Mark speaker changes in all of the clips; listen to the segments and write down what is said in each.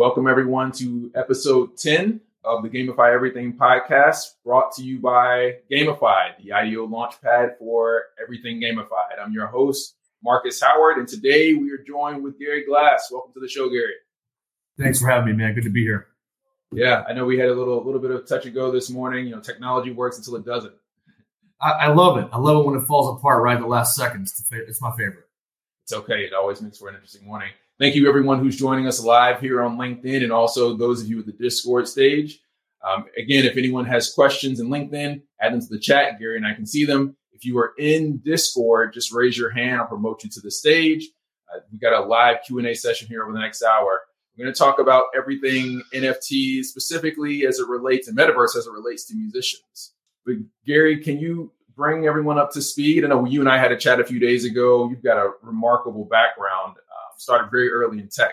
Speaker 1: Welcome, everyone, to episode 10 of the GamiFi Everything podcast, brought to you by GamiFi, the ideal launch pad for everything gamified. I'm your host, Marcus Howard, and today we are joined with Gary Glass. Welcome to the show, Gary.
Speaker 2: Thanks for having me, man. Good to be here.
Speaker 1: Yeah, I know we had a little little bit of touch and go this morning. You know, technology works until it doesn't.
Speaker 2: I, I love it. I love it when it falls apart right in the last second. It's, the, it's my favorite.
Speaker 1: It's okay. It always makes for an interesting morning. Thank you, everyone who's joining us live here on LinkedIn, and also those of you at the Discord stage. Um, again, if anyone has questions in LinkedIn, add them to the chat. Gary and I can see them. If you are in Discord, just raise your hand. I'll promote you to the stage. Uh, we got a live Q and A session here over the next hour. We're going to talk about everything NFT specifically as it relates to metaverse as it relates to musicians. But Gary, can you bring everyone up to speed? I know you and I had a chat a few days ago. You've got a remarkable background. Started very early in tech.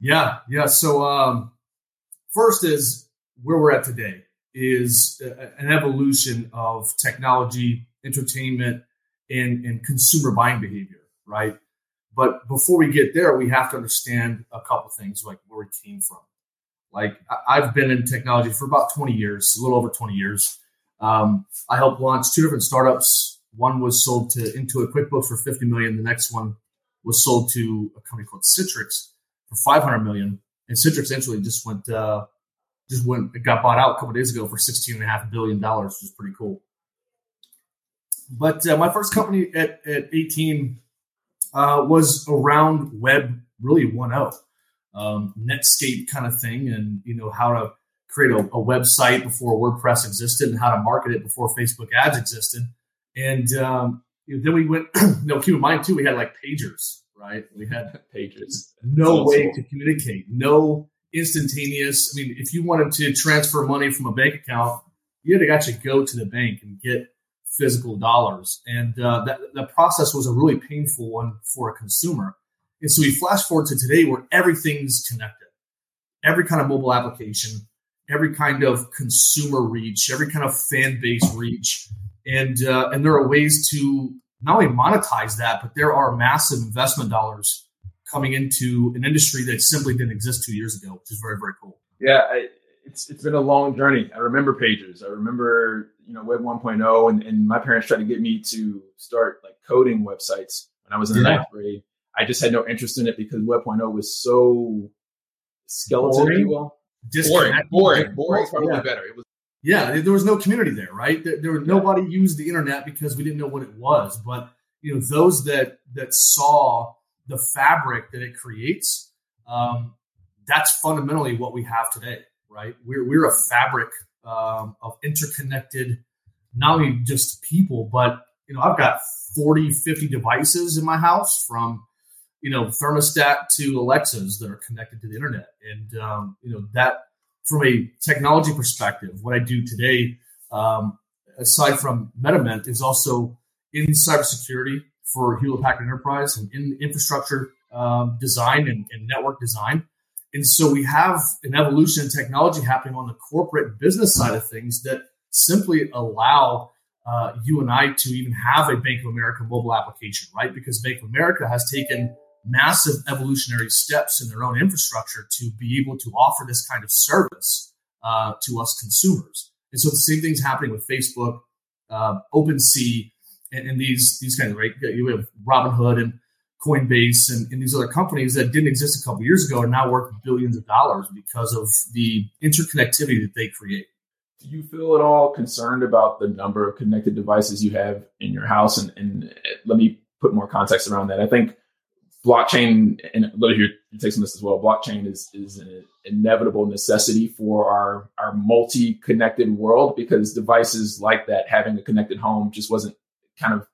Speaker 2: Yeah, yeah. So um, first is where we're at today is an evolution of technology, entertainment, and, and consumer buying behavior, right? But before we get there, we have to understand a couple things, like where we came from. Like I've been in technology for about 20 years, a little over 20 years. Um, I helped launch two different startups. One was sold to Intuit QuickBooks for 50 million. The next one was sold to a company called Citrix for 500 million. And Citrix actually just went, uh, just went, it got bought out a couple days ago for 16 and a half billion dollars, which is pretty cool. But uh, my first company at, at 18 uh, was around web really 1.0, um, Netscape kind of thing, and you know how to create a, a, website before WordPress existed and how to market it before Facebook ads existed. And um, you know, then we went, you know, keep in mind too, we had like pagers, right? We had
Speaker 1: pagers.
Speaker 2: No way to communicate, no instantaneous. I mean, if you wanted to transfer money from a bank account, you had to actually go to the bank and get physical dollars. And uh, that, that process was a really painful one for a consumer. And so we flash forward to today where everything's connected. Every kind of mobile application, every kind of consumer reach, every kind of fan base reach. And, uh, and there are ways to not only monetize that, but there are massive investment dollars coming into an industry that simply didn't exist two years ago, which is very, very cool.
Speaker 1: Yeah, I, it's it's been a long journey. I remember pages. I remember you know Web 1.0, and, and my parents tried to get me to start like coding websites when I was in the yeah. ninth grade. I just had no interest in it because Web 1.0 was so skeleton, boring. if you will. Boring, boring, boring. Probably yeah. better. It was.
Speaker 2: Yeah, there was no community there, right? There, there was nobody used the internet because we didn't know what it was. But you know, those that that saw the fabric that it creates, um, that's fundamentally what we have today right? We're, we're a fabric um, of interconnected, not only just people, but, you know, I've got 40, 50 devices in my house from, you know, thermostat to Alexas that are connected to the internet. And, um, you know, that from a technology perspective, what I do today, um, aside from MetaMint, is also in cybersecurity for Hewlett Packard Enterprise and in infrastructure um, design and, and, network design. And so we have an evolution in technology happening on the corporate business side of things that simply allow uh, you and I to even have a Bank of America mobile application, right? Because Bank of America has taken massive evolutionary steps in their own infrastructure to be able to offer this kind of service uh, to us consumers. And so the same thing's happening with Facebook, uh, OpenSea, and, and, these these kinds of right. You have Robinhood and Coinbase and, and, these other companies that didn't exist a couple years ago are now worth billions of dollars because of the interconnectivity that they create.
Speaker 1: Do you feel at all concerned about the number of connected devices you have in your house? And, and let me put more context around that. I think blockchain, and let you take some of this as well. Blockchain is is an inevitable necessity for our our multi-connected world because devices like that, having a connected home, just wasn't kind of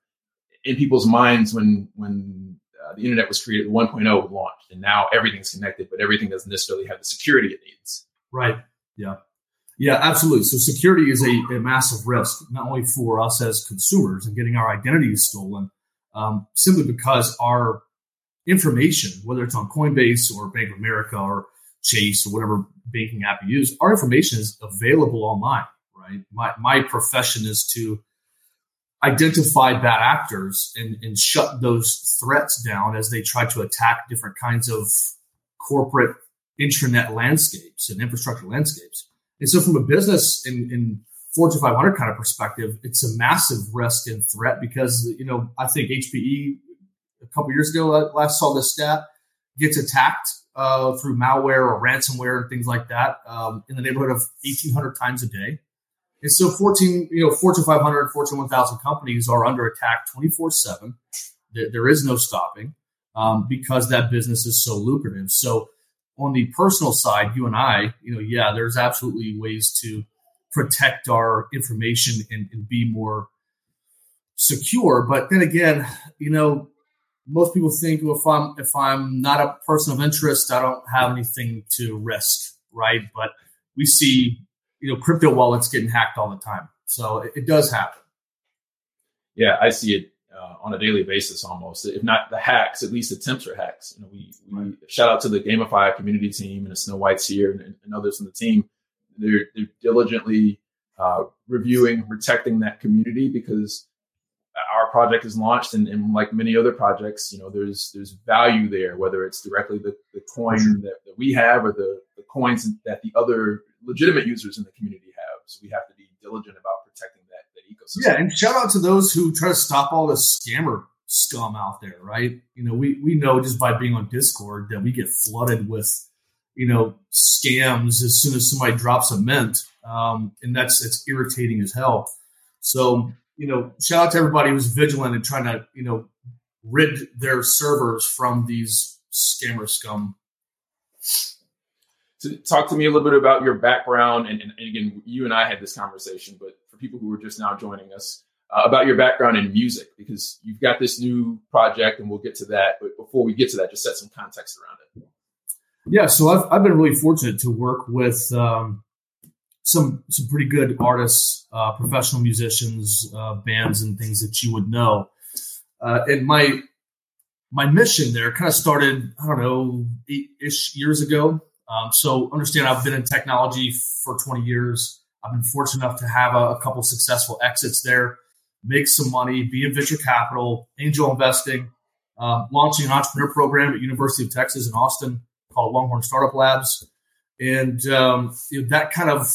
Speaker 1: in people's minds when when uh, the internet was created, 1.0 launched, and now everything's connected, but everything doesn't necessarily have the security it needs.
Speaker 2: Right. Yeah. Yeah, absolutely. So security is a, a massive risk, not only for us as consumers and getting our identities stolen, um, simply because our information, whether it's on Coinbase or Bank of America or Chase or whatever banking app you use, our information is available online, right? My, my profession is to identify bad actors and, and shut those threats down as they try to attack different kinds of corporate intranet landscapes and infrastructure landscapes. And so, from a business and, and Fortune 500 kind of perspective, it's a massive risk and threat because you know I think HPE a couple years ago last saw this stat gets attacked uh, through malware or ransomware and things like that um, in the neighborhood of 1,800 times a day. And so 14, you know, Fortune 500, Fortune 1000 companies are under attack 24 seven. There is no stopping um, because that business is so lucrative. So on the personal side, you and I, you know, yeah, there's absolutely ways to protect our information and, and be more secure. But then again, you know, most people think well, if I'm if I'm not a person of interest, I don't have anything to risk, right? But we see you know crypto wallets getting hacked all the time, so it, it does happen.
Speaker 1: Yeah, I see it uh, on a daily basis almost. If not the hacks, at least attempts for hacks. You know, we, we shout out to the GamiFi community team and the Snow Whites here and, and others on the team. They're, they're diligently uh, reviewing, protecting that community because our project is launched and, and, like many other projects, you know, there's there's value there, whether it's directly the, the coin that, that we have or the, the coins that the other legitimate users in the community have. So we have to be diligent about protecting that, that ecosystem.
Speaker 2: Yeah, and shout out to those who try to stop all the scammer scum out there, right? You know, we we know just by being on Discord that we get flooded with, you know, scams as soon as somebody drops a mint. Um, and that's it's irritating as hell. So you know, shout out to everybody who's vigilant and trying to, you know, rid their servers from these scammer scum.
Speaker 1: So talk to me a little bit about your background, and, and, again, you and I had this conversation, but for people who are just now joining us, uh, about your background in music, because you've got this new project, and we'll get to that. But before we get to that, just set some context around it.
Speaker 2: Yeah, so I've, I've been really fortunate to work with um, some some pretty good artists, uh, professional musicians, uh, bands, and things that you would know. Uh, and my my mission there kind of started, I don't know, eight ish years ago. Um, so understand, I've been in technology for 20 years. I've been fortunate enough to have a, a couple successful exits there, make some money, be in venture capital, angel investing, uh, launching an entrepreneur program at University of Texas in Austin called Longhorn Startup Labs, and um, you know, that kind of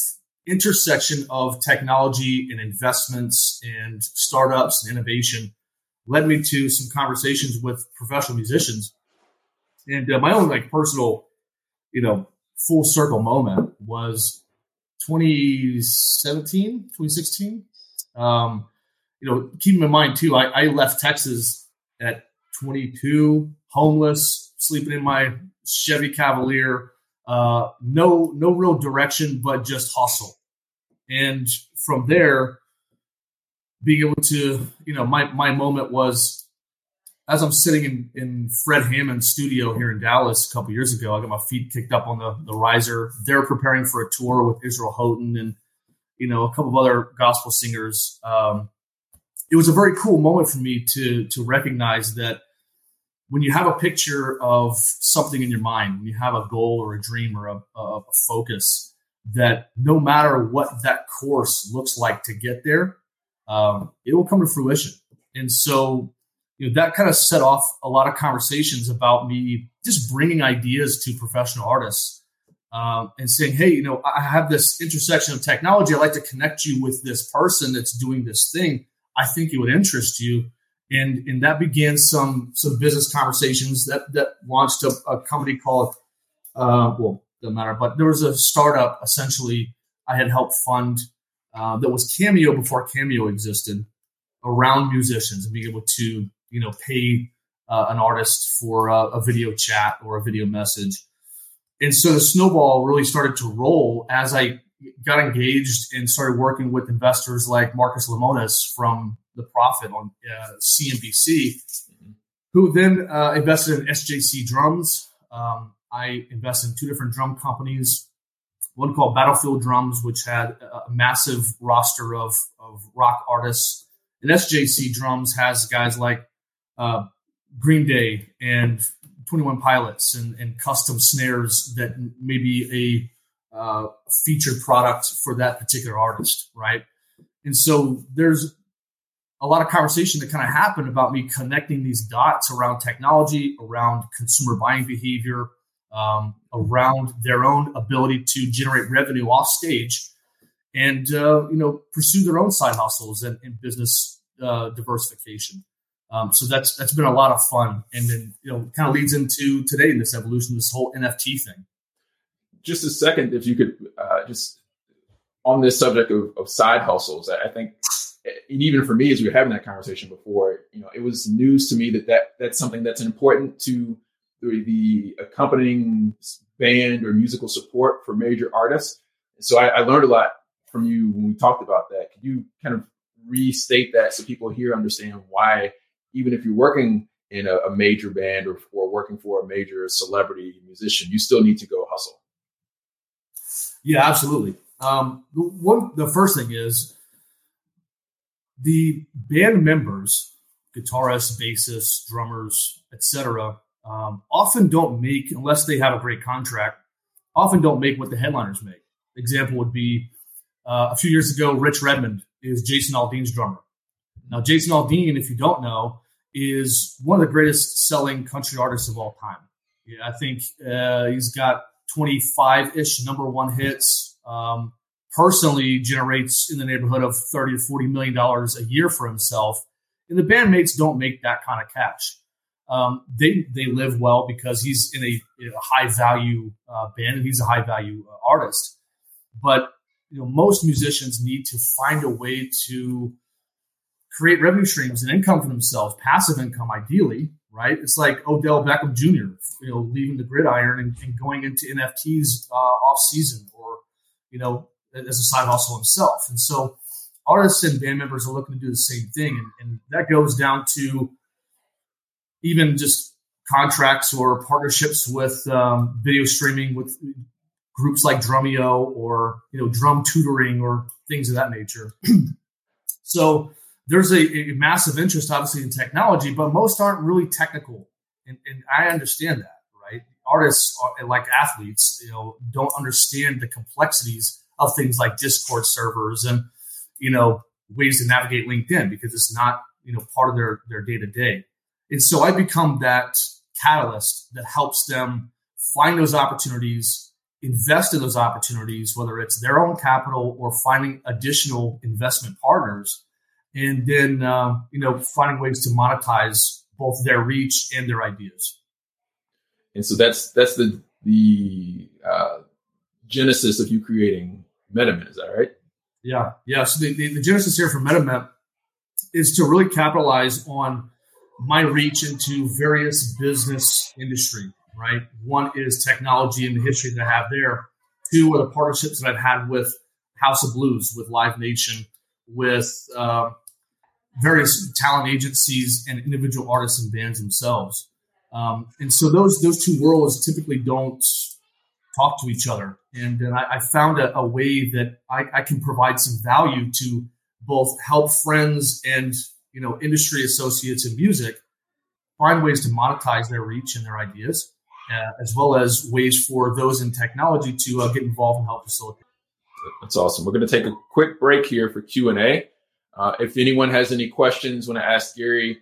Speaker 2: intersection of technology and investments and startups and innovation led me to some conversations with professional musicians. And uh, my own like personal, you know, full circle moment was 2017, 2016. Um, you know, keeping in mind too, I, I left Texas at 22, homeless, sleeping in my Chevy Cavalier, uh, no no real direction, but just hustle. And from there, being able to, you know, my my moment was as I'm sitting in, in Fred Hammond's studio here in Dallas a couple years ago. I got my feet kicked up on the the riser. They're preparing for a tour with Israel Houghton and you know a couple of other gospel singers. Um, it was a very cool moment for me to to recognize that when you have a picture of something in your mind, when you have a goal or a dream or a, a, a focus, that no matter what that course looks like to get there, um, it will come to fruition. And so, you know, that kind of set off a lot of conversations about me just bringing ideas to professional artists um, and saying, hey, you know, I have this intersection of technology. I'd like to connect you with this person that's doing this thing. I think it would interest you and and that began some some business conversations that that launched a, a company called uh, well doesn't matter but there was a startup essentially I had helped fund uh, that was Cameo before Cameo existed around musicians and being able to you know pay uh, an artist for a, a video chat or a video message. And so the snowball really started to roll as I got engaged and started working with investors like Marcus Lemonis from The Profit on uh, CNBC, who then uh, invested in SJC Drums. Um, I invested in two different drum companies, one called Battlefield Drums, which had a massive roster of, of rock artists. And SJC Drums has guys like uh, Green Day and 21 Pilots and, and custom snares that may be a uh, featured product for that particular artist, right? And so there's a lot of conversation that kind of happened about me connecting these dots around technology, around consumer buying behavior, um, around their own ability to generate revenue off stage and uh, you know pursue their own side hustles and, and business uh, diversification. Um, so that's that's been a lot of fun, and then you know kind of leads into today in this evolution, this whole NFT thing.
Speaker 1: Just a second, if you could uh, just on this subject of, of side hustles, I think, and even for me, as we were having that conversation before, you know, it was news to me that, that that's something that's important to the, accompanying band or musical support for major artists. So I, I learned a lot from you when we talked about that. Could you kind of restate that so people here understand why, even if you're working in a, a major band or, or working for a major celebrity musician, you still need to go hustle?
Speaker 2: Yeah, absolutely. Um, one, the first thing is the band members, guitarists, bassists, drummers, etc., um, often don't make, unless they have a great contract, often don't make what the headliners make. Example would be uh, a few years ago, Rich Redmond is Jason Aldean's drummer. Now, Jason Aldean, if you don't know, is one of the greatest selling country artists of all time. Yeah, I think uh, he's got 25 ish number one hits. Um, personally, generates in the neighborhood of 30 to 40 million dollars a year for himself. And the bandmates don't make that kind of cash. Um, they they live well because he's in a, a high value uh, band and he's a high value uh, artist. But you know, most musicians need to find a way to create revenue streams and income for themselves, passive income, ideally, right? It's like Odell Beckham Jr., you know, leaving the gridiron and, and going into NFTs uh, off season, or you know, as a side hustle himself. And so, artists and band members are looking to do the same thing, and, and that goes down to even just contracts or partnerships with um, video streaming with groups like Drumeo or you know drum tutoring or things of that nature. so there's a, a, massive interest, obviously, in technology, but most aren't really technical, and, and I understand that. Right, artists are, like athletes, you know, don't understand the complexities of things like Discord servers and you know ways to navigate LinkedIn because it's not you know part of their their day to day. And so I become that catalyst that helps them find those opportunities invest in those opportunities, whether it's their own capital or finding additional investment partners, and then um, you know finding ways to monetize both their reach and their ideas.
Speaker 1: And so that's that's the the uh, genesis of you creating MetaMint. Is that right?
Speaker 2: Yeah, yeah. So the, the, the genesis here for MetaMint is to really capitalize on my reach into various business industry right? One is technology and the history that I have there. Two are the partnerships that I've had with House of Blues, with Live Nation, with uh, various talent agencies and individual artists and bands themselves. Um, and so those those two worlds typically don't talk to each other. And, and I, I, found a, a, way that I, I, can provide some value to both help friends and you know industry associates in music find ways to monetize their reach and their ideas uh, as well as ways for those in technology to uh, get involved and help facilitate.
Speaker 1: That's awesome. We're going to take a quick break here for Q and A. Uh, if anyone has any questions, want to ask Gary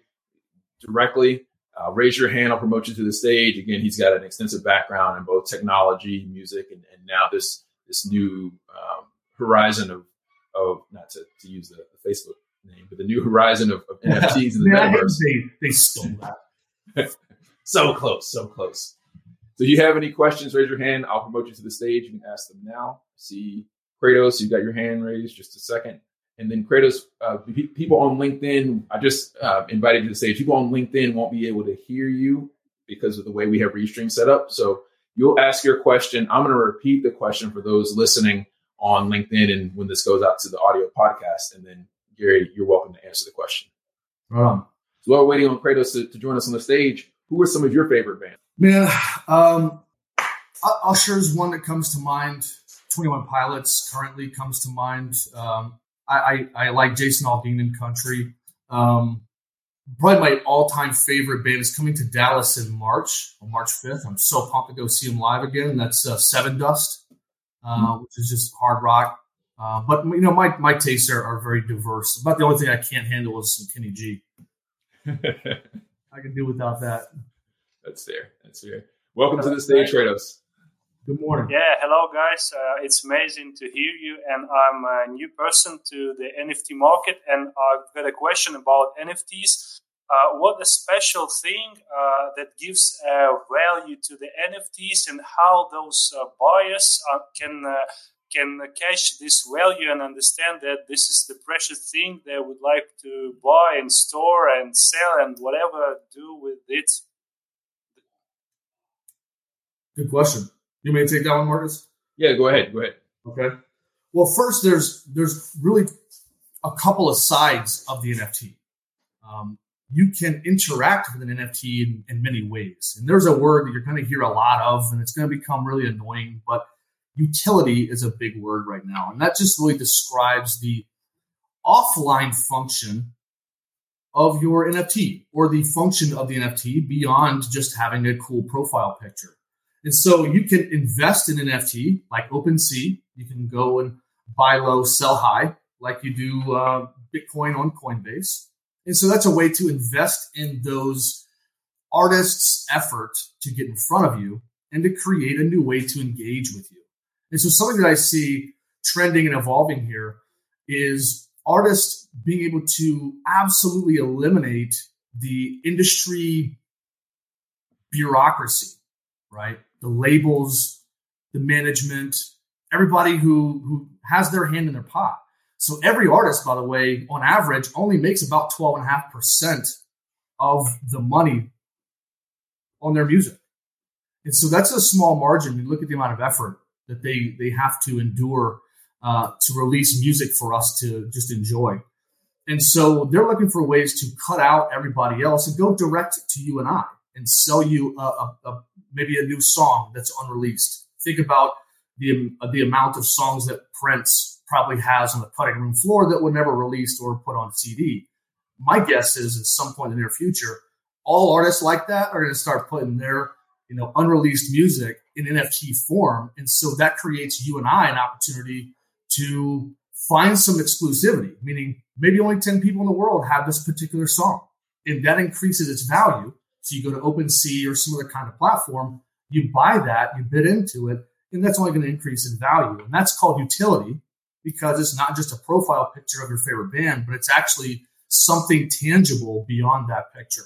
Speaker 1: directly, uh, raise your hand. I'll promote you to the stage. Again, he's got an extensive background in both technology, music, and, and now this this new um, horizon of of not to, to use the, the, Facebook name, but the new horizon of, of NFTs in the metaverse.
Speaker 2: They, they stole that.
Speaker 1: so close, so close. So if you have any questions, raise your hand. I'll promote you to the stage. You can ask them now. See Kratos, you've got your hand raised. Just a second. And then Kratos, uh, people on LinkedIn, I just uh, invited you to say, stage. People on LinkedIn won't be able to hear you because of the way we have Restream set up. So you'll ask your question. I'm going to repeat the question for those listening on LinkedIn and when this goes out to the audio podcast. And then Gary, you're welcome to answer the question.
Speaker 2: Right on.
Speaker 1: So while we're waiting on Kratos to, to join us on the stage, who are some of your favorite bands?
Speaker 2: Man, um, Usher is one that comes to mind. Twenty One Pilots currently comes to mind. Um, I, I, I, like Jason Aldean in country. Um, probably my all time favorite band is coming to Dallas in March, on March fifth. I'm so pumped to go see them live again. That's uh, Dust, uh, mm-hmm. which is just hard rock. Uh, but you know, my my tastes are, are very diverse. About the only thing I can't handle is some Kenny G. I can do without that.
Speaker 1: That's fair. That's fair. Welcome to the stage, Kratos.
Speaker 2: Good morning.
Speaker 3: Yeah, hello guys. Uh, it's amazing to hear you. And I'm a new person to the NFT market, and I've got a question about NFTs. Uh, what a special thing uh, that gives uh, value to the NFTs, and how those uh, buyers uh, can can catch this value and understand that this is the precious thing they would like to buy and store and sell and whatever do with it.
Speaker 2: Good question. You may take that one, Marcus.
Speaker 1: Yeah, go ahead. Go ahead.
Speaker 2: Okay. Well, first, there's there's really a couple of sides of the NFT. Um, you can interact with an NFT in, in many ways, and there's a word that you're going to hear a lot of, and it's going to become really annoying. But utility is a big word right now, and that just really describes the offline function of your NFT or the function of the NFT beyond just having a cool profile picture. And so you can invest in NFT like OpenSea. You can go and buy low, sell high, like you do uh, Bitcoin on Coinbase. And so that's a way to invest in those artists' effort to get in front of you and to create a new way to engage with you. And so something that I see trending and evolving here is artists being able to absolutely eliminate the industry bureaucracy, right? The labels, the management, everybody who who has their hand in their pot. So every artist, by the way, on average, only makes about 12.5% of the money on their music. And so that's a small margin. You look at the amount of effort that they they have to endure uh, to release music for us to just enjoy. And so they're looking for ways to cut out everybody else and go direct to you and I and sell you a, a, a maybe a new song that's unreleased. Think about the the amount of songs that Prince probably has on the cutting room floor that were never released or put on CD. My guess is at some point in the near future, all artists like that are going to start putting their you know unreleased music in NFT form, and so that creates you and I an opportunity to find some exclusivity, meaning maybe only 10 people in the world have this particular song. And that increases its value so you go to OpenSea or some other kind of platform, you buy that, you bid into it, and that's only going to increase in value. And that's called utility because it's not just a profile picture of your favorite band, but it's actually something tangible beyond that picture.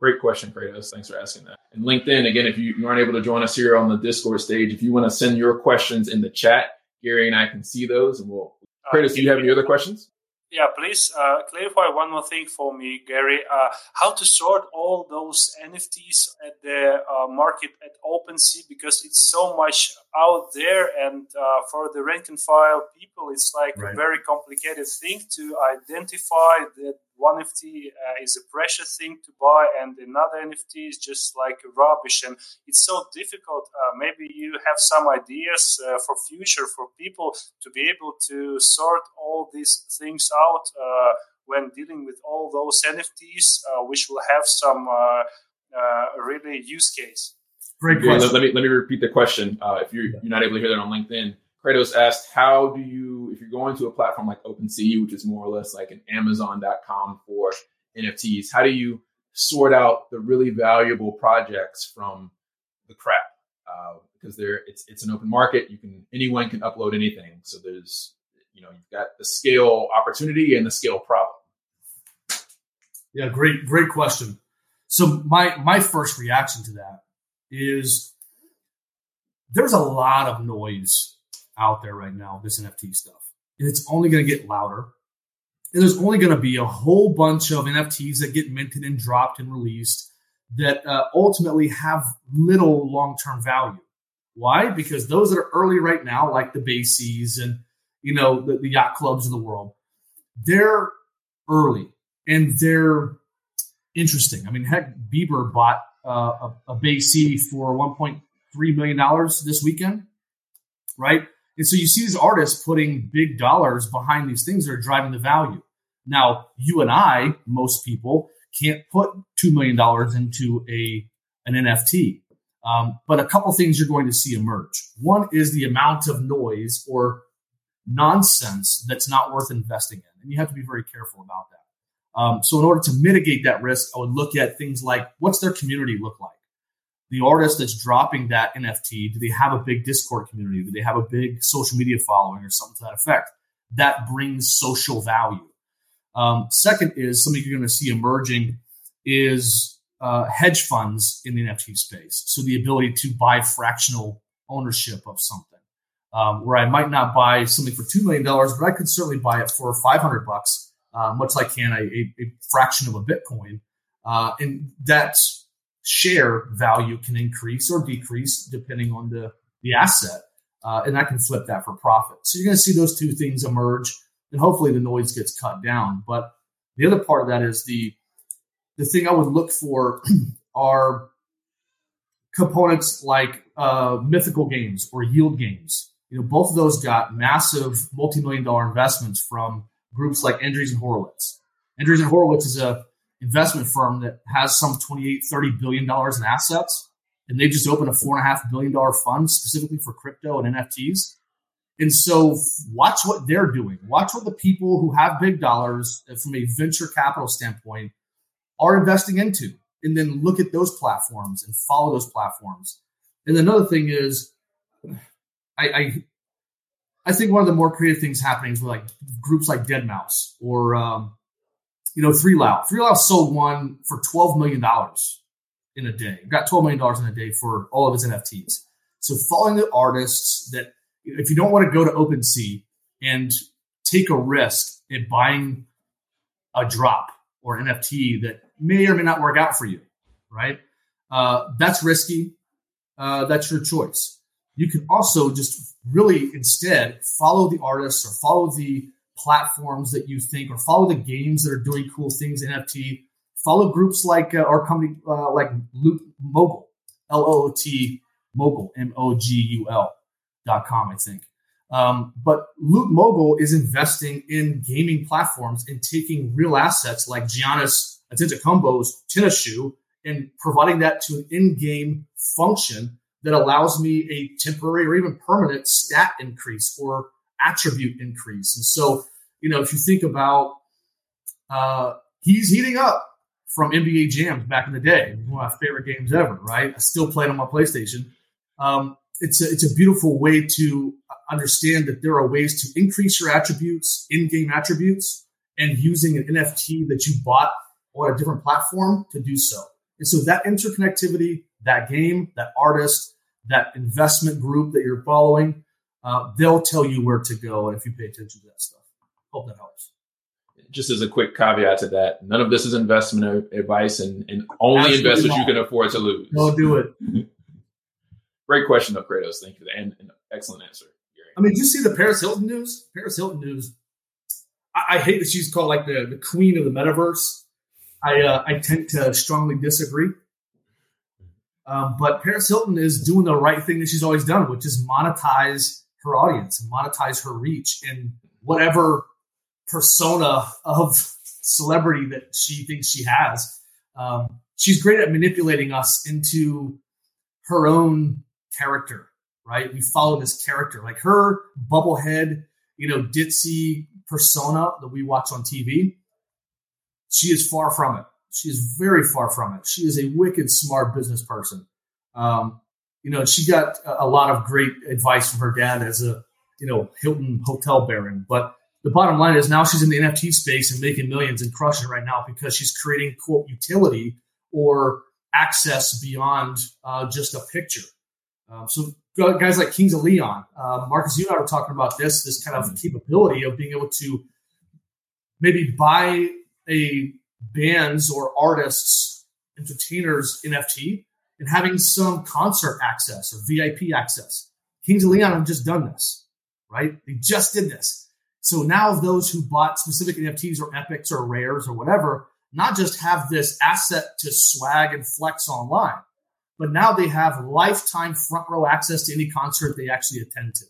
Speaker 1: Great question, Kratos. Thanks for asking that. And LinkedIn, again, if you, you aren't able to join us here on the Discord stage, if you want to send your questions in the chat, Gary and I can see those and we'll. Kratos, uh, do you have any other questions?
Speaker 3: Yeah, please uh, clarify one more thing for me, Gary. Uh, how to sort all those NFTs at the uh, market at OpenSea because it's so much out there, and uh, for the rank and file people, it's like right. a very complicated thing to identify that one NFT uh, is a precious thing to buy, and another NFT is just like rubbish, and it's so difficult. Uh, maybe you have some ideas uh, for future for people to be able to sort all these things out uh, when dealing with all those NFTs, uh, which will have some uh, really use case.
Speaker 1: Great question. Let me let me repeat the question. if you're, you're not able to hear that on LinkedIn, Kratos asked, how do you, if you're going to a platform like OpenSea, which is more or less like an Amazon.com for NFTs, how do you sort out the really valuable projects from the crap? Uh, because there, it's it's an open market. You can anyone can upload anything. So there's, you know, you've got the scale opportunity and the scale problem.
Speaker 2: Yeah, great, great question. So my my first reaction to that is there's a lot of noise out there right now, this NFT stuff. And it's only going to get louder. And there's only going to be a whole bunch of NFTs that get minted and dropped and released that uh, ultimately have little long term value. Why? Because those that are early right now, like the Bases and you know the, the yacht clubs of the world, they're early and they're interesting. I mean, heck, Bieber bought uh, a, a BAYC for 1.3 million dollars this weekend, right? And so you see these artists putting big dollars behind these things that are driving the value. Now, you and I, most people, can't put $2 million into a, an NFT. Um, but a couple things you're going to see emerge. One is the amount of noise or nonsense that's not worth investing in. And you have to be very careful about that. Um, so, in order to mitigate that risk, I would look at things like what's their community look like? The artist that's dropping that NFT, do they have a big Discord community? Do they have a big social media following or something to that effect? That brings social value. Um, second is something you're going to see emerging is uh, hedge funds in the NFT space. So the ability to buy fractional ownership of something, um, where I might not buy something for two million dollars, but I could certainly buy it for 500 bucks, uh, much like can a, a, fraction of a Bitcoin, uh, and that share value can increase or decrease depending on the the asset, uh, and I can flip that for profit. So you're going to see those two things emerge, and hopefully the noise gets cut down. But the other part of that is the the thing I would look for are components like uh, mythical games or yield games. You know, both of those got massive multi-million dollar investments from groups like Andreessen Horowitz. Andreessen Horowitz is a investment firm that has some 28, 30 billion dollars in assets. And they just opened a four and a half billion dollar fund specifically for crypto and NFTs. And so watch what they're doing. Watch what the people who have big dollars from a venture capital standpoint are investing into. And then look at those platforms and follow those platforms. And another thing is, I, I, I think one of the more creative things happening is with like groups like Deadmau5 or um, you know 3LAU. Three Lao sold one for twelve million dollars in a day. Got twelve million dollars in a day for all of his NFTs. So following the artists that if you don't want to go to OpenSea and take a risk in buying a drop or NFT that may or may not work out for you, right? Uh, that's risky. Uh, that's your choice. You can also just really instead follow the artists or follow the platforms that you think or follow the games that are doing cool things in NFT. Follow groups like uh, or company uh, like Loot Mogul, L O O T Mogul, M O G U L dot com, I think. Um, but Loot Mogul is investing in gaming platforms and taking real assets like Giannis Antetokounmpo's tennis shoe and providing that to an in-game function that allows me a temporary or even permanent stat increase or attribute increase. And so, you know, if you think about, uh, he's heating up from NBA Jams back in the day, one of my favorite games ever, right? I still play it on my PlayStation. Um, it's a, it's a beautiful way to understand that there are ways to increase your attributes, in-game attributes, and using an NFT that you bought on a different platform to do so. And so that interconnectivity, that game, that artist, that investment group that you're following, uh, they'll tell you where to go if you pay attention to that stuff. Hope that helps.
Speaker 1: Just as a quick caveat to that, none of this is investment advice, and, and only Absolutely invest what you can afford to lose.
Speaker 2: Don't do it.
Speaker 1: Great question, though, Kratos. Thank you, and an excellent answer.
Speaker 2: Gary. I mean, did you see the Paris Hilton news? Paris Hilton news. I, I hate that she's called like the, the queen of the metaverse. I uh, I tend to strongly disagree. Um, but Paris Hilton is doing the right thing that she's always done, which is monetize her audience and monetize her reach and whatever persona of celebrity that she thinks she has. Um, she's great at manipulating us into her own character, right? We follow this character, like her bubblehead, you know, ditzy persona that we watch on TV. She is far from it. She is very far from it. She is a wicked smart business person. Um, you know, she got a lot of great advice from her dad as a, you know, Hilton hotel baron. But the bottom line is now she's in the NFT space and making millions and crushing it right now because she's creating quote utility or access beyond uh, just a picture. Um, so guys like Kings of Leon, uh, Marcus, you and I were talking about this this kind of mm-hmm. capability of being able to maybe buy a band's or artists, entertainers NFT and having some concert access or VIP access. Kings of Leon have just done this, right? They just did this. So now those who bought specific NFTs or epics or rares or whatever, not just have this asset to swag and flex online, but now they have lifetime front row access to any concert they actually attend to.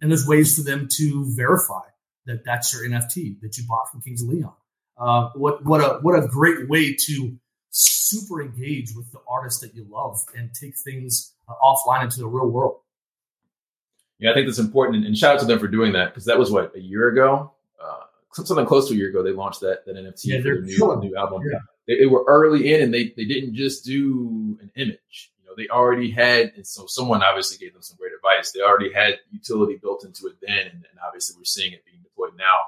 Speaker 2: And there's ways for them to verify that that's your NFT that you bought from Kings of Leon. Uh, what what a what a great way to super engage with the artists that you love and take things uh, offline into the real world.
Speaker 1: Yeah, I think that's important, and shout out to them for doing that because that was what a year ago, uh, something close to a year ago. They launched that that NFT
Speaker 2: yeah,
Speaker 1: for the new, new album. Yeah. They, they, were early in, and they they didn't just do an image. You know, they already had, and so someone obviously gave them some great advice. They already had utility built into it then, and, and obviously we're seeing it being deployed now.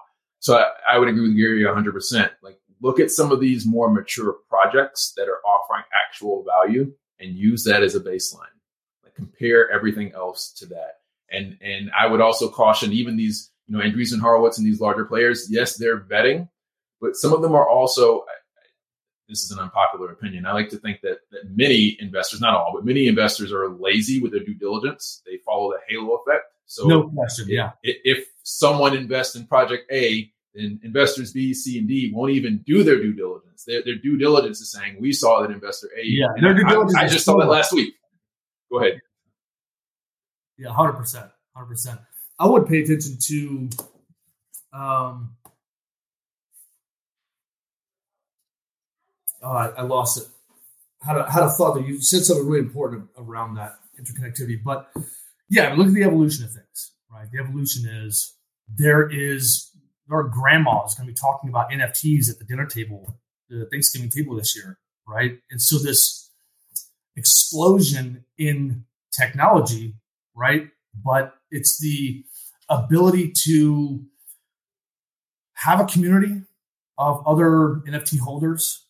Speaker 1: So I, I would agree with Gary 100%. Like, look at some of these more mature projects that are offering actual value and use that as a baseline. Like, compare everything else to that. And and I would also caution even these, you know, Andreessen Horowitz and these larger players. Yes, they're vetting, but some of them are also this is an unpopular opinion. I like to think that, that many investors, not all, but many investors are lazy with their due diligence. They follow the halo effect. So
Speaker 2: no question, yeah.
Speaker 1: If someone invests in project A, then investors B, C, and D won't even do their due diligence. Their, their due diligence is saying, we saw that investor A.
Speaker 2: Yeah, their due diligence
Speaker 1: I, I just saw that last week. Go ahead.
Speaker 2: Yeah, 100%. 100%. I would pay attention to um, oh, I, I, lost it. Had a, had a thought that you said something really important around that interconnectivity. But yeah, look at the evolution of things, right? The evolution is there is our is going to be talking about NFTs at the dinner table, the Thanksgiving table this year, right? And so this explosion in technology, right? But it's the ability to have a community of other NFT holders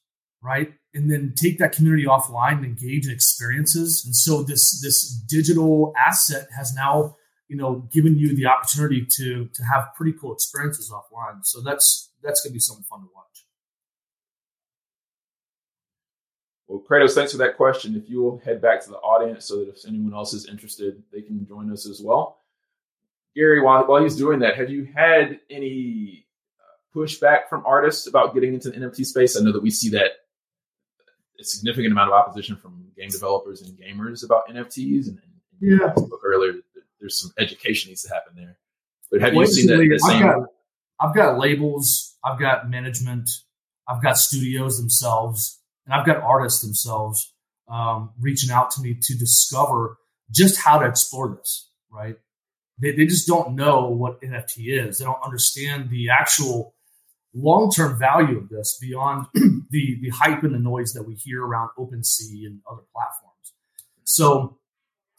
Speaker 2: right? And then take that community offline and engage in experiences. And so this this digital asset has now, you know, giving you the opportunity to to have pretty cool experiences offline. So that's that's gonna be something fun to watch.
Speaker 1: Well, Kratos, thanks for that question. If you will head back to the audience so that if anyone else is interested, they can join us as well. Gary, while, while he's doing that, have you had any uh, pushback from artists about getting into the NFT space? I know that we see that a significant amount of opposition from game developers and gamers about NFTs. And, and
Speaker 2: yeah,
Speaker 1: earlier, there's some education needs to happen there. But have you seen that? Same?
Speaker 2: I've got, I've got labels, I've got management, I've got studios themselves, and I've got artists themselves um, reaching out to me to discover just how to explore this. Right? They, they just don't know what NFT is. They don't understand the actual long term value of this beyond the the hype and the noise that we hear around OpenSea and other platforms. So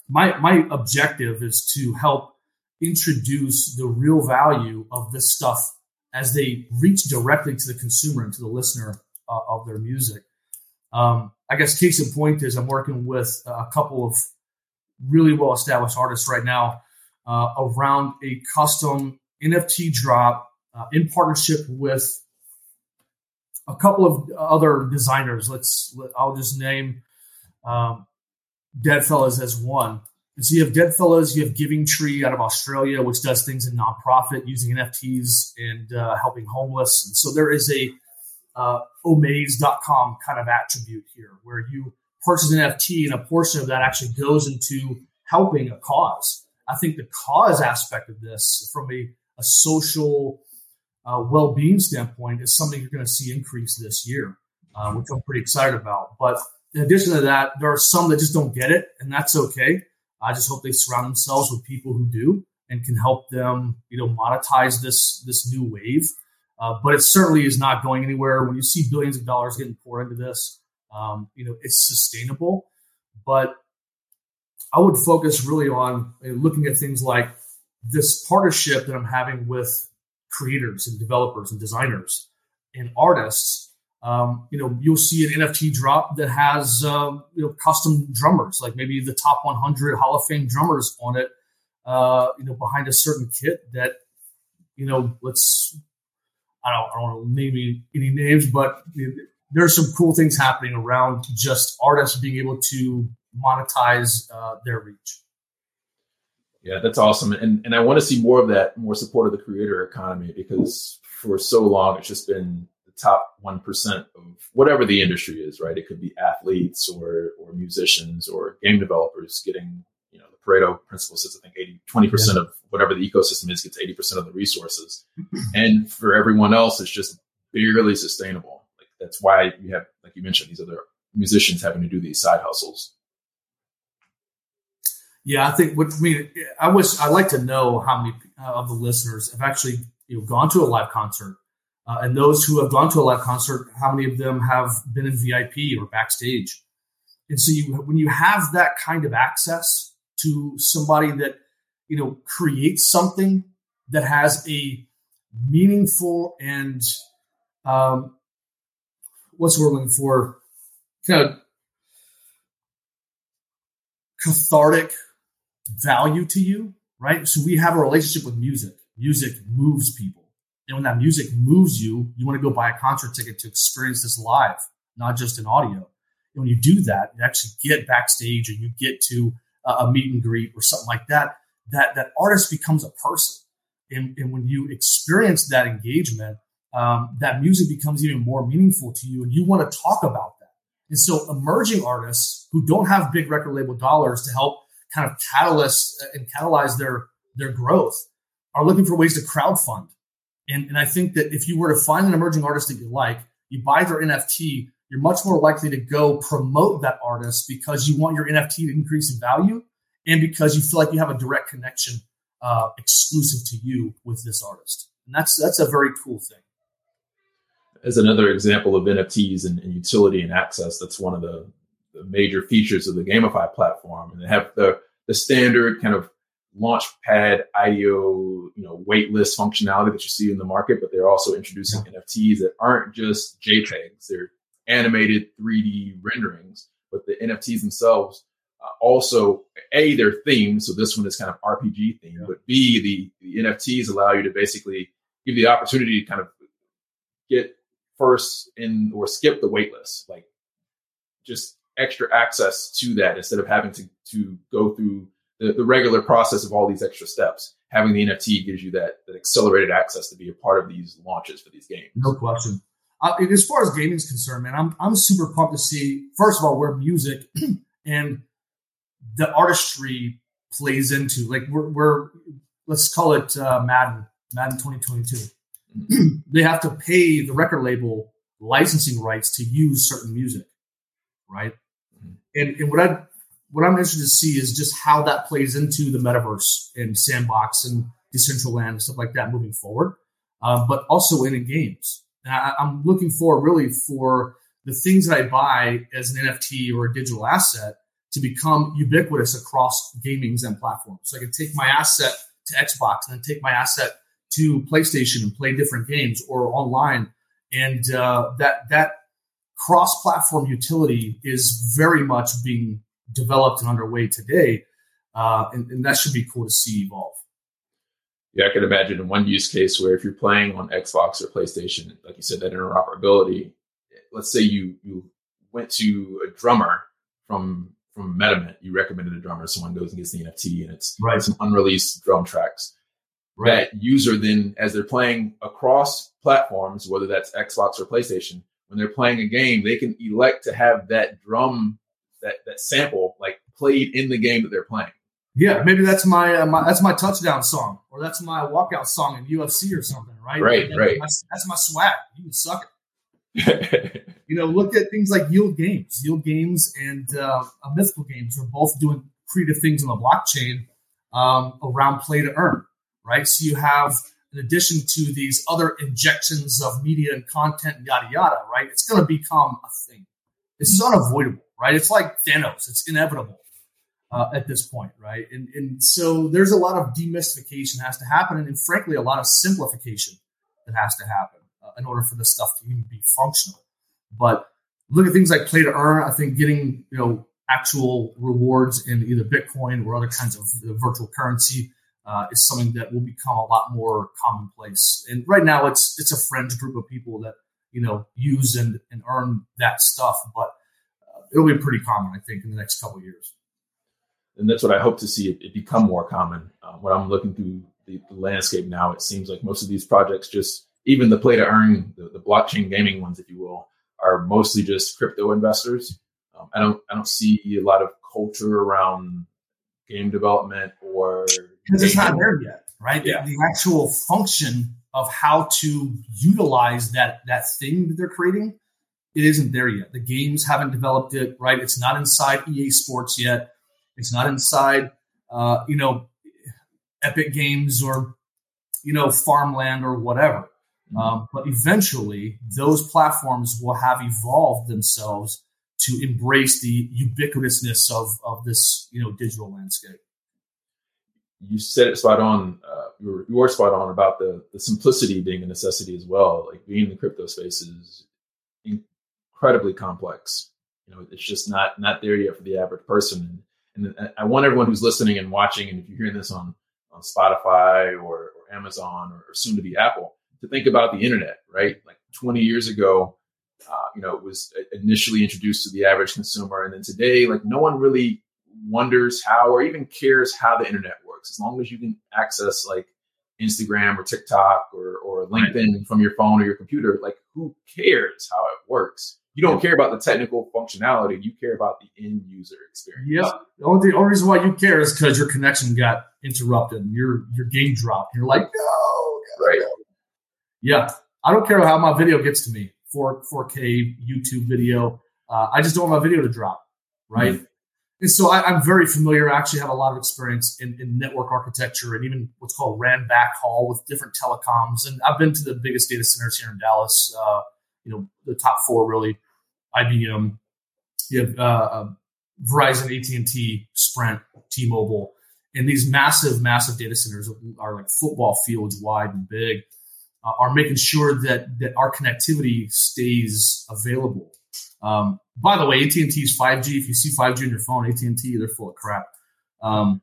Speaker 2: my my objective is to help introduce the real value of this stuff as they reach directly to the consumer and to the listener uh, of their music. Um, I guess case in point is I'm working with a couple of really well established artists right now uh, around a custom NFT drop uh, in partnership with a couple of other designers. Let's I'll just name um, Deadfellaz as one. And so you have Deadfellaz, you have Giving Tree out of Australia, which does things in nonprofit using NFTs and uh, helping homeless. And so there is a uh, omaze.com kind of attribute here where you purchase an NFT and a portion of that actually goes into helping a cause. I think the cause aspect of this from a, a social uh, well-being standpoint is something you're going to see increase this year, uh, which I'm pretty excited about. But in addition to that, there are some that just don't get it, and that's okay. I just hope they surround themselves with people who do and can help them, you know, monetize this this new wave. Uh, but it certainly is not going anywhere. When you see billions of dollars getting poured into this, um, you know, it's sustainable. But I would focus really on uh, looking at things like this partnership that I'm having with creators and developers and designers and artists, um, you know, you'll see an NFT drop that has um, you know custom drummers, like maybe the top 100 Hall of Fame drummers on it, uh, you know, behind a certain kit that, you know, let's I don't, I don't want to name any names, but there's some cool things happening around just artists being able to monetize uh, their reach.
Speaker 1: Yeah, that's awesome. And and I want to see more of that, more support of the creator economy because for so long it's just been top one percent of whatever the industry is, right? It could be athletes or or musicians or game developers getting, you know, the Pareto principle says I think 80, 20 percent of whatever the ecosystem is gets 80 percent of the resources. and for everyone else, it's just barely sustainable. Like that's why you have, like you mentioned, these other musicians having to do these side hustles.
Speaker 2: Yeah, I think what I mean, I wish I'd like to know how many uh, of the listeners have actually you know gone to a live concert, uh, and those who have gone to a live concert, how many of them have been in VIP or backstage? And so you when you have that kind of access to somebody that you know creates something that has a meaningful and um, what's word looking for kind of cathartic value to you, right? So we have a relationship with music. Music moves people. And when that music moves you, you want to go buy a concert ticket to experience this live, not just in audio. And when you do that, you actually get backstage and you get to a meet and greet or something like that, that, that artist becomes a person. And, and when you experience that engagement, um, that music becomes even more meaningful to you and you want to talk about that. And so emerging artists who don't have big record label dollars to help kind of catalyst and catalyze their, their growth are looking for ways to crowdfund and, and I think that if you were to find an emerging artist that you like, you buy their NFT, you're much more likely to go promote that artist because you want your NFT to increase in value and because you feel like you have a direct connection uh, exclusive to you with this artist. And that's that's a very cool thing.
Speaker 1: As another example of NFTs and, and utility and access, that's one of the, the major features of the GamiFi platform. And they have the the standard kind of launchpad IDO, you know, waitlist functionality that you see in the market, but they're also introducing yeah. NFTs that aren't just JPEGs. They're animated 3D renderings, but the NFTs themselves uh, also a their theme. So this one is kind of RPG theme, yeah. but b the, the NFTs allow you to basically give the opportunity to kind of get first in or skip the waitlist, like just extra access to that instead of having to to go through the, the regular process of all these extra steps. Having the NFT gives you that, that accelerated access to be a part of these launches for these games.
Speaker 2: No question. Uh, as far as gaming is concerned, man, I'm I'm super pumped to see first of all where music and the artistry plays into. Like we're, we're let's call it uh, Madden, Madden 2022. Mm-hmm. they have to pay the record label licensing rights to use certain music, right? Mm-hmm. And, and what I what I'm interested to see is just how that plays into the metaverse and sandbox and Decentraland and stuff like that moving forward, um, but also in, games. And I, am looking for really for the things that I buy as an NFT or a digital asset to become ubiquitous across gamings and platforms. So I can take my asset to Xbox and then take my asset to PlayStation and play different games or online. And uh, that that cross-platform utility is very much being developed and underway today. Uh, and, and, that should be cool to see evolve.
Speaker 1: Yeah, I can imagine in one use case where if you're playing on Xbox or PlayStation, like you said, that interoperability. Let's say you you went to a drummer from from MetaMint, you recommended a drummer, someone goes and gets the NFT, and it's right. some unreleased drum tracks. Right. That user then, as they're playing across platforms, whether that's Xbox or PlayStation, when they're playing a game, they can elect to have that drum that that sample like played in the game that they're playing.
Speaker 2: Yeah, maybe that's my, uh, my that's my touchdown song, or that's my walkout song in UFC or something, right?
Speaker 1: Right,
Speaker 2: that,
Speaker 1: right.
Speaker 2: That's, that's, my swag. You can suck it. you know, look at things like Yield Games. Yield Games and uh, Mythical Games are both doing creative things on the blockchain um, around play to earn, right? So you have, in addition to these other injections of media and content, yada yada, right? It's going to become a thing. This is unavoidable right? It's like Thanos; it's inevitable uh, at this point, right? And and so there's a lot of demystification has to happen, and, and frankly, a lot of simplification that has to happen uh, in order for this stuff to even be functional. But look at things like play to earn. I think getting you know actual rewards in either Bitcoin or other kinds of virtual currency uh, is something that will become a lot more commonplace. And right now, it's it's a fringe group of people that you know use and, and earn that stuff, but it'll be pretty common, I think, in the next couple years.
Speaker 1: And that's what I hope to see it, it become more common. Uh, when I'm looking through the, the, landscape now, it seems like most of these projects just, even the play to earn, the, the blockchain gaming ones, if you will, are mostly just crypto investors. Um, I don't, I don't see a lot of culture around game development or
Speaker 2: because it's not there yet, right? Yeah. The, the actual function of how to utilize that that thing that they're creating it isn't there yet. The games haven't developed it, right? It's not inside EA Sports yet. It's not inside, uh, you know, Epic Games or, you know, Farmland or whatever. Mm-hmm. Um, but eventually, those platforms will have evolved themselves to embrace the ubiquitousness of of this you know digital landscape.
Speaker 1: You said it spot on. Uh, you, were, you were spot on about the the simplicity being a necessity as well. Like being in the crypto space is incredibly complex. You know, it's just not not there yet for the average person. And, and I want everyone who's listening and watching, and if you're hearing this on on Spotify or, or Amazon or, or soon to be Apple, to think about the internet, right? Like 20 years ago, uh, you know, it was initially introduced to the average consumer. And then today, like no one really wonders how or even cares how the internet works. As long as you can access like Instagram or TikTok or, or LinkedIn right. from your phone or your computer, like who cares how it works? You don't care about the technical functionality. You care about the end user experience.
Speaker 2: Yep. The only, the only reason why you care is because your connection got interrupted and your your game dropped. You're like, no,
Speaker 1: right.
Speaker 2: Yeah. I don't care how my video gets to me. 4 4K YouTube video. Uh, I just don't want my video to drop, right? Mm-hmm. And so I, am very familiar. I actually have a lot of experience in, in, network architecture and even what's called RAN backhaul with different telecoms. And I've been to the biggest data centers here in Dallas. Uh, you know, the top four really: IBM, you have uh, uh Verizon, AT and T, Sprint, T-Mobile, and these massive, massive data centers are like football fields wide and big uh, are making sure that that our connectivity stays available. Um, by the way, AT and T's 5G. If you see 5G on your phone, AT and T, they're full of crap. Um,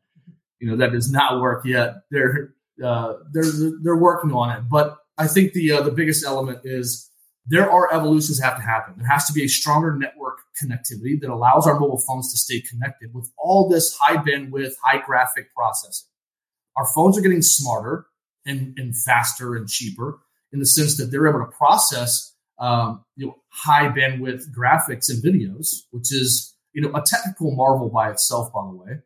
Speaker 2: you know that does not work yet. They're uh, they're they're working on it, but I think the uh, the biggest element is there are evolutions that have to happen. There has to be a stronger network connectivity that allows our mobile phones to stay connected with all this high bandwidth, high graphic processing. Our phones are getting smarter and, and faster and cheaper in the sense that they're able to process um, you know high bandwidth graphics and videos, which is you know a technical marvel by itself, by the way.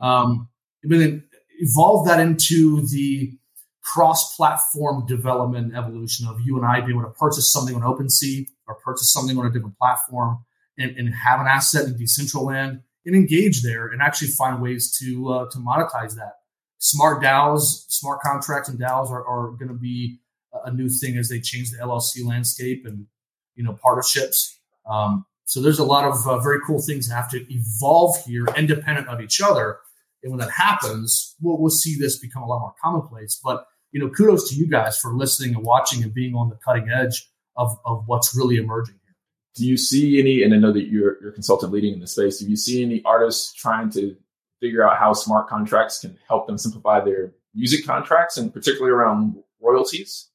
Speaker 2: Um, but then evolve that into the cross-platform development evolution of you and I being able to purchase something on OpenSea or purchase something on a different platform and, and have an asset in Decentraland and engage there and actually find ways to uh, to monetize that smart DAOs, smart contracts and DAOs are, are going to be a new thing as they change the LLC landscape and you know partnerships. Um, so there's a lot of uh, very cool things that have to evolve here, independent of each other. And when that happens, we'll, we'll see this become a lot more commonplace. But you know, kudos to you guys for listening and watching and being on the cutting edge of, of what's really emerging here.
Speaker 1: Do you see any? And I know that you're you're consultant leading in the space. Do you see any artists trying to figure out how smart contracts can help them simplify their music contracts and particularly around royalties?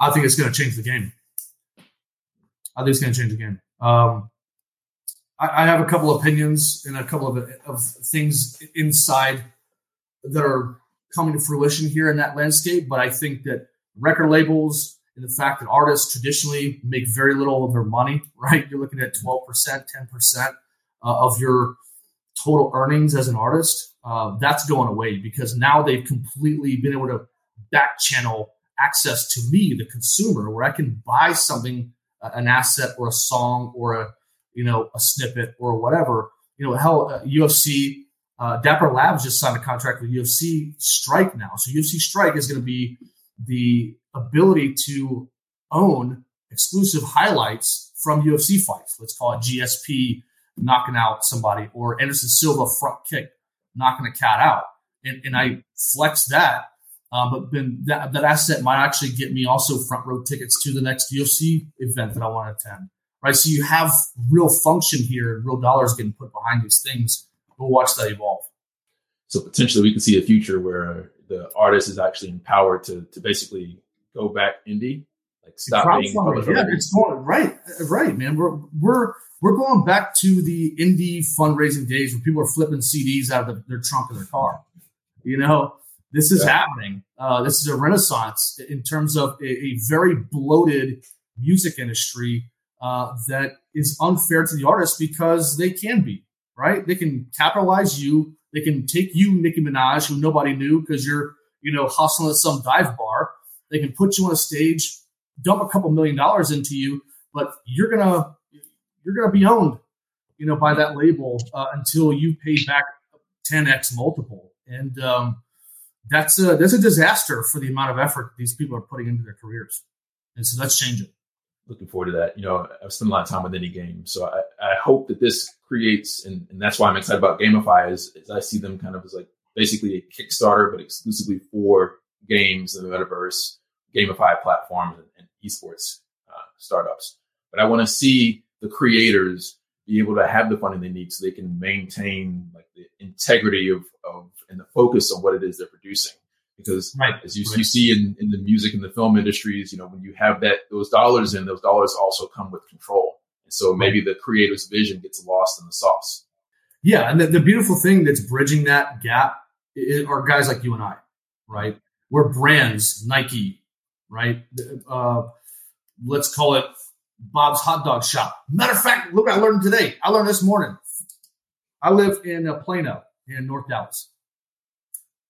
Speaker 2: I think it's going to change the game. I think it's going to change the game. Um, I, I, have a couple opinions and a couple of, of things inside that are coming to fruition here in that landscape, but I think that record labels and the fact that artists traditionally make very little of their money, right? You're looking at 12%, 10% uh, of your total earnings as an artist, uh, that's going away because now they've completely been able to back channel access to me, the consumer, where I can buy something, uh, an asset or a song or a you know a snippet or whatever. You know, hell, uh, UFC, uh, Dapper Labs just signed a contract with UFC Strike now, so UFC Strike is going to be the ability to own exclusive highlights from UFC fights. Let's call it GSP knocking out somebody or Anderson Silva front kick knocking a cat out. And, and I flex that. Uh, but then that, that asset might actually get me also front row tickets to the next UFC event that I want to attend. Right. So you have real function here real dollars getting put behind these things. We'll watch that evolve.
Speaker 1: So potentially we can see a future where the artist is actually empowered to, to basically go back indie, like stop being
Speaker 2: yeah, it's going right, right, man. We're we're we're going back to the indie fundraising days where people are flipping CDs out of the, their trunk of their car. You know, this is yeah. happening. Uh, this is a renaissance in terms of a, a very bloated music industry uh, that is unfair to the artists because they can be right. They can capitalize you. They can take you, Nicki Minaj, who nobody knew because you're you know hustling at some dive bar. They can put you on a stage, dump a couple million dollars into you, but you're gonna you're to be owned, you know, by that label uh, until you pay back 10x multiple. And um, that's a that's a disaster for the amount of effort these people are putting into their careers. And so that's changing.
Speaker 1: Looking forward to that. You know, I've spent a lot of time with any game, so I, I hope that this creates, and, and that's why I'm excited about GamiFi is, is I see them kind of as like basically a Kickstarter, but exclusively for games in the metaverse, GameFi platforms, and, and esports uh, startups. But I want to see the creators be able to have the funding they need so they can maintain like the integrity of, of and the focus on what it is they're producing. Because right. as you, right. you see in, in the music and the film industries, you know, when you have that those dollars in, those dollars also come with control. And so maybe the creator's vision gets lost in the sauce.
Speaker 2: Yeah, and the, the beautiful thing that's bridging that gap are guys like you and I, right? We're brands, Nike, right? Uh, let's call it Bob's Hot Dog Shop. Matter of fact, look what I learned today. I learned this morning. I live in Plano in North Dallas.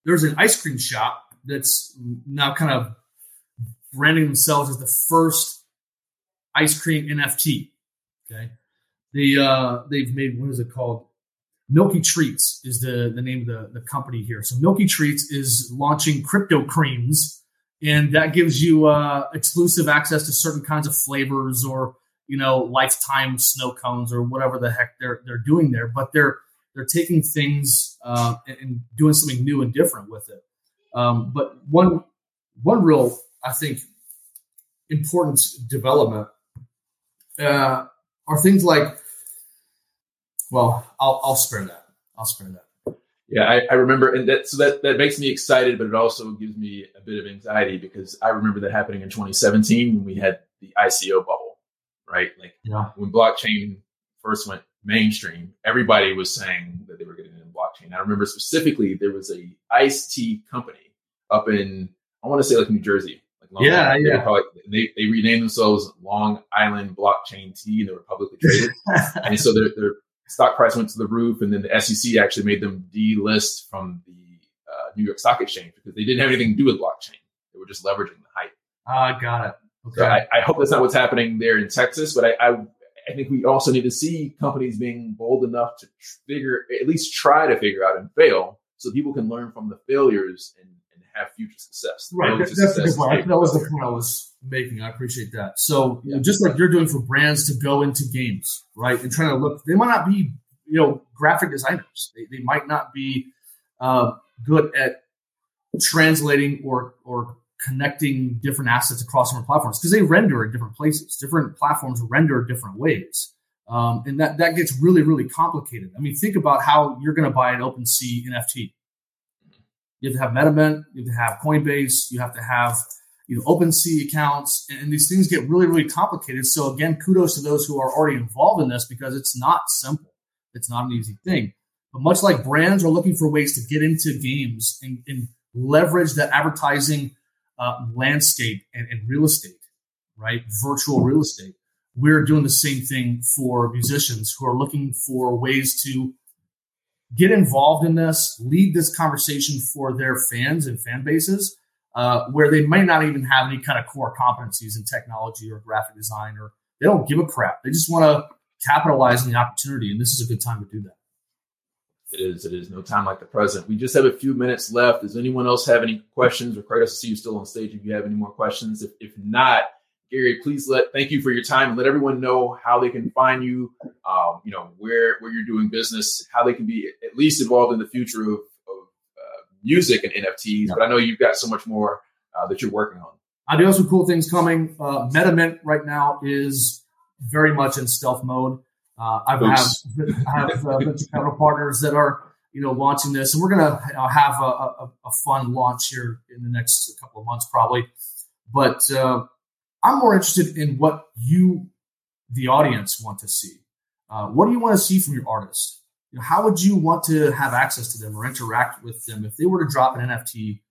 Speaker 2: There's an ice cream shop that's now kind of branding themselves as the first ice cream NFT. Okay, they uh, they've made what is it called? Milky Treats is the the name of the, the company here. So Milky Treats is launching crypto creams and that gives you uh, exclusive access to certain kinds of flavors or you know lifetime snow cones or whatever the heck they're they're doing there. But they're they're taking things uh, and, and, doing something new and different with it. Um, but one one real I think important development uh, are things like well I'll, I'll spare that I'll spare that
Speaker 1: yeah, I, I, remember, and that so that that makes me excited, but it also gives me a bit of anxiety because I remember that happening in 2017 when we had the ICO bubble, right? Like yeah. when blockchain first went mainstream, everybody was saying that they were getting in blockchain. I remember specifically there was a iced tea company up in I want to say like New Jersey, like
Speaker 2: Long yeah, Island.
Speaker 1: yeah. They, they, they renamed themselves Long Island Blockchain Tea, and they were publicly traded, and so they're, they're stock price went to the roof, and then the SEC actually made them delist from the uh, New York Stock Exchange because they didn't have anything to do with blockchain. They were just leveraging the hype.
Speaker 2: Ah, uh, got it.
Speaker 1: Okay. So I, I, hope that's not what's happening there in Texas, but I, I, I think we also need to see companies being bold enough to figure, at least try to figure out and fail, so people can learn from the failures and have future success.
Speaker 2: Right, that's success a good point. That was the point I was making. I appreciate that. So yeah. just like you're doing for brands to go into games, right, and trying to look, they might not be, you know, graphic designers. They, they might not be uh, good at translating or or connecting different assets across different platforms because they render in different places. Different platforms render different ways. Um, and that, that gets really, really complicated. I mean, think about how you're going to buy an OpenSea NFT. You have to have MetaMint, you have to have Coinbase, you have to have you know OpenSea accounts, and, and these things get really, really complicated. So again, kudos to those who are already involved in this because it's not simple. It's not an easy thing. But much like brands are looking for ways to get into games and, and leverage that advertising uh, landscape and, and real estate, right? Virtual real estate. We're doing the same thing for musicians who are looking for ways to get involved in this, lead this conversation for their fans and fan bases, uh, where they might not even have any kind of core competencies in technology or graphic design, or they don't give a crap. They just want to capitalize on the opportunity, and this is a good time to do that.
Speaker 1: It is. It is no time like the present. We just have a few minutes left. Does anyone else have any questions? Or Kratos, I see you still on stage. If you have any more questions, if, if not, Gary, please let thank you for your time and let everyone know how they can find you. Um, you know where where you're doing business, how they can be at least involved in the future of, of uh, music and NFTs. Yeah. But I know you've got so much more uh, that you're working on.
Speaker 2: I do have some cool things coming. Uh, MetaMint right now is very much in stealth mode. Uh, I have, I have uh, capital partners that are you know launching this, and we're gonna you know, have a, a, a, fun launch here in the next couple of months probably. But uh, I'm more interested in what you, the audience, want to see. Uh, what do you want to see from your artists? You know, how would you want to have access to them or interact with them if they were to drop an NFT?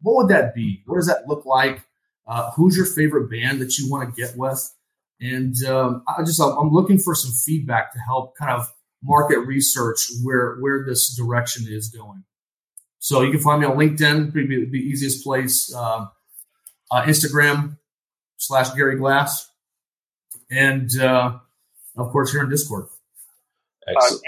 Speaker 2: What would that be? What does that look like? Uh, who's your favorite band that you want to get with? And um, I just I'm looking for some feedback to help kind of market research where where this direction is going. So you can find me on LinkedIn, be the easiest place. Uh, uh, Instagram slash Gary Glass, and uh, of course here in Discord.
Speaker 3: Uh, Gary, what,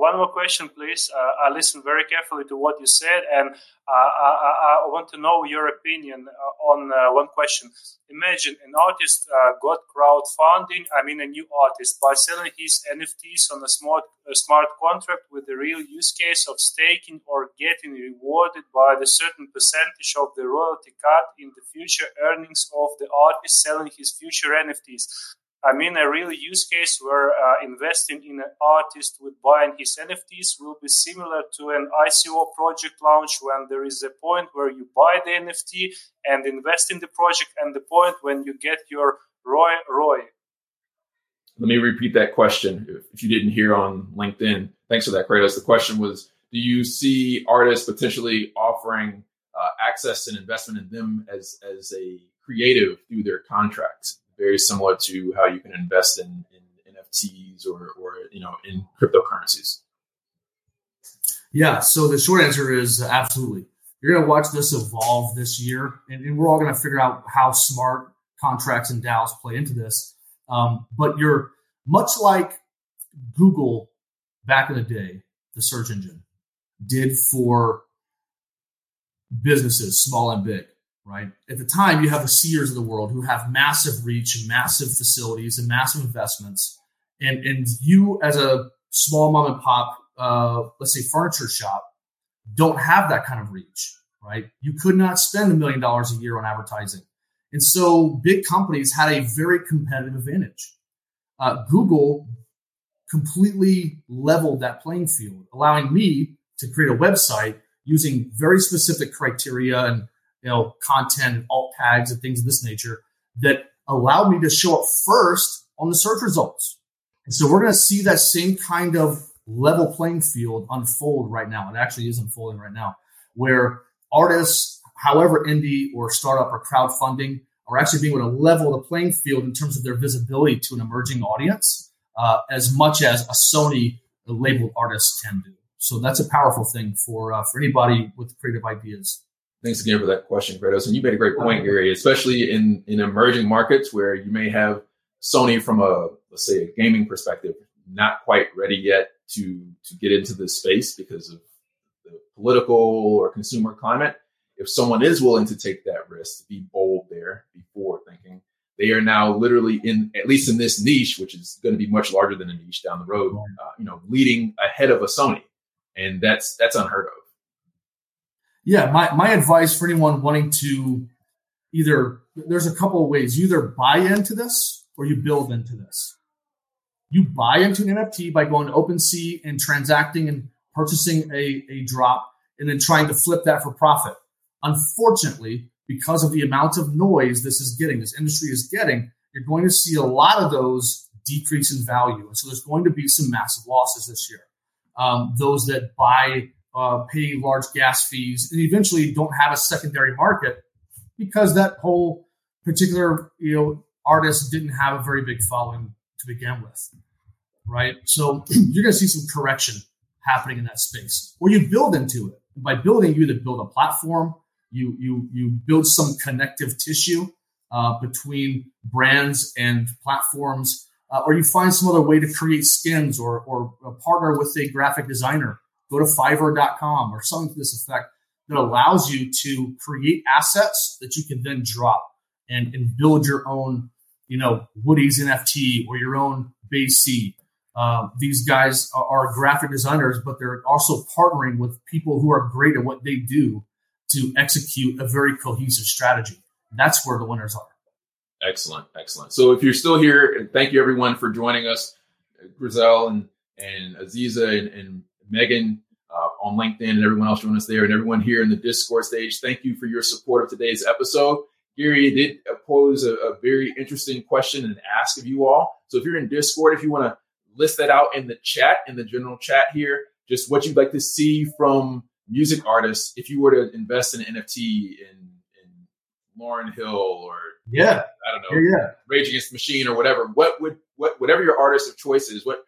Speaker 3: one more question, please. Uh, I listened very carefully to what you said, and uh, I, I, want to know your opinion uh, on uh, one question. Imagine an artist got crowdfunding, I mean, a new artist, by selling his NFTs on a smart, a smart contract with the real use case of staking or getting rewarded by the certain percentage of the royalty cut in the future earnings of the artist selling his future NFTs. I mean, a real use case where uh, investing in an artist with buying his NFTs will be similar to an ICO project launch when there is a point where you buy the NFT and invest in the project, and the point when you get your ROI. ROI.
Speaker 1: Let me repeat that question if you didn't hear on LinkedIn. Thanks for that, Kratos. The question was Do you see artists potentially offering uh, access and investment in them as, as a creative through their contracts? Very similar to how you can invest in, in NFTs or, or you know in cryptocurrencies.
Speaker 2: Yeah. So the short answer is absolutely. You're going to watch this evolve this year, and, and we're all going to figure out how smart contracts and DAOs play into this. Um, but you're much like Google back in the day, the search engine did for businesses, small and big right? At the time, you have the Sears of the world who have massive reach and massive facilities and massive investments. And, and you, as a small mom and pop, uh, let's say furniture shop, don't have that kind of reach, right? You could not spend a million dollars a year on advertising. And so big companies had a very competitive advantage. Uh, Google completely leveled that playing field, allowing me to create a website using very specific criteria and you know, content alt tags and things of this nature that allow me to show up first on the search results. And so we're going to see that same kind of level playing field unfold right now. It actually is unfolding right now, where artists, however indie or startup or crowdfunding, are actually being able to level the playing field in terms of their visibility to an emerging audience, uh, as much as a Sony labeled artist can do. So that's a powerful thing for uh, for anybody with creative ideas.
Speaker 1: Thanks again for that question, Kratos. And you made a great point, Gary, especially in, in emerging markets where you may have Sony from a, let's say, a gaming perspective, not quite ready yet to, to get into this space because of the political or consumer climate. If someone is willing to take that risk, to be bold there, be forward thinking, they are now literally in, at least in this niche, which is going to be much larger than a niche down the road, uh, you know, leading ahead of a Sony. And that's, that's unheard of
Speaker 2: yeah, my, my advice for anyone wanting to either, there's a couple of ways. You either buy into this or you build into this. You buy into an NFT by going to OpenSea and transacting and purchasing a, a drop and then trying to flip that for profit. Unfortunately, because of the amount of noise this is getting, this industry is getting, you're going to see a lot of those decrease in value. And so there's going to be some massive losses this year. Um, those that buy uh, pay large gas fees, and eventually don't have a secondary market because that whole particular you know artist didn't have a very big following to begin with, right? So you're going to see some correction happening in that space, or you build into it. by building, you either build a platform, you you you build some connective tissue uh, between brands and platforms, uh, or you find some other way to create skins or or partner with a graphic designer go to fiverr.com or something to this effect that allows you to create assets that you can then drop and, and build your own, you know, Woody's NFT or your own BAYC. Uh, these guys are, graphic designers, but they're also partnering with people who are great at what they do to execute a very cohesive strategy. That's where the winners are.
Speaker 1: Excellent, excellent. So if you're still here, thank you everyone for joining us, Grizel and and Aziza and, and Megan uh, on LinkedIn and everyone else joining us there and everyone here in the Discord stage. Thank you for your support of today's episode. Gary did pose a, a very interesting question and ask of you all. So if you're in Discord, if you want to list that out in the chat, in the general chat here, just what you'd like to see from music artists if you were to invest in an NFT in, in Lauryn Hill or
Speaker 2: yeah,
Speaker 1: I don't know, yeah, yeah. Rage Against the Machine or whatever. What would what whatever your artist of choice is, what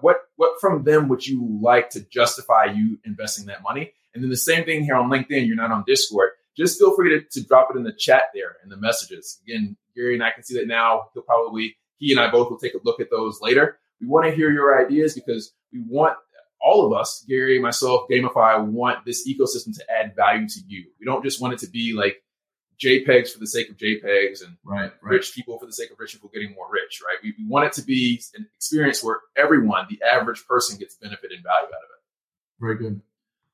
Speaker 1: what what from them would you like to justify you investing that money? And then the same thing here on LinkedIn. You're not on Discord. Just feel free to, to drop it in the chat there in the messages. Again, Gary and I can see that now. He'll probably he and I both will take a look at those later. We want to hear your ideas because we want all of us, Gary, myself, GamiFi, want this ecosystem to add value to you. We don't just want it to be like JPEGs for the sake of JPEGs and
Speaker 2: right, right.
Speaker 1: rich people for the sake of rich people getting more rich, right? We, we want it to be an experience where everyone, the average person, gets benefit and value out of it.
Speaker 2: Very good.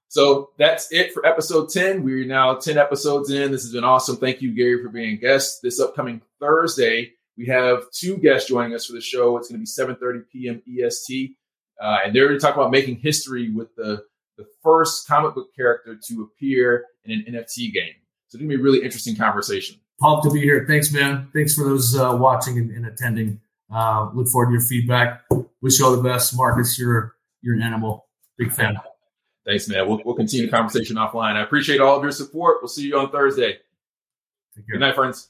Speaker 1: So that's it for episode 10. We're now 10 episodes in. This has been awesome. Thank you, Gary, for being a guest. This upcoming Thursday, we have two guests joining us for the show. It's going to be 7.30 p.m. EST. Uh, and they're going to talk about making history with the, the first comic book character to appear in an NFT game. It's going to be a really interesting conversation.
Speaker 2: Pumped to be here. Thanks, man. Thanks for those uh, watching and, and attending. Uh, look forward to your feedback. Wish you all the best. Marcus, you're, you're an animal. Big fan.
Speaker 1: Thanks, man. We'll, we'll continue the conversation offline. I appreciate all of your support. We'll see you on Thursday. Good night, friends.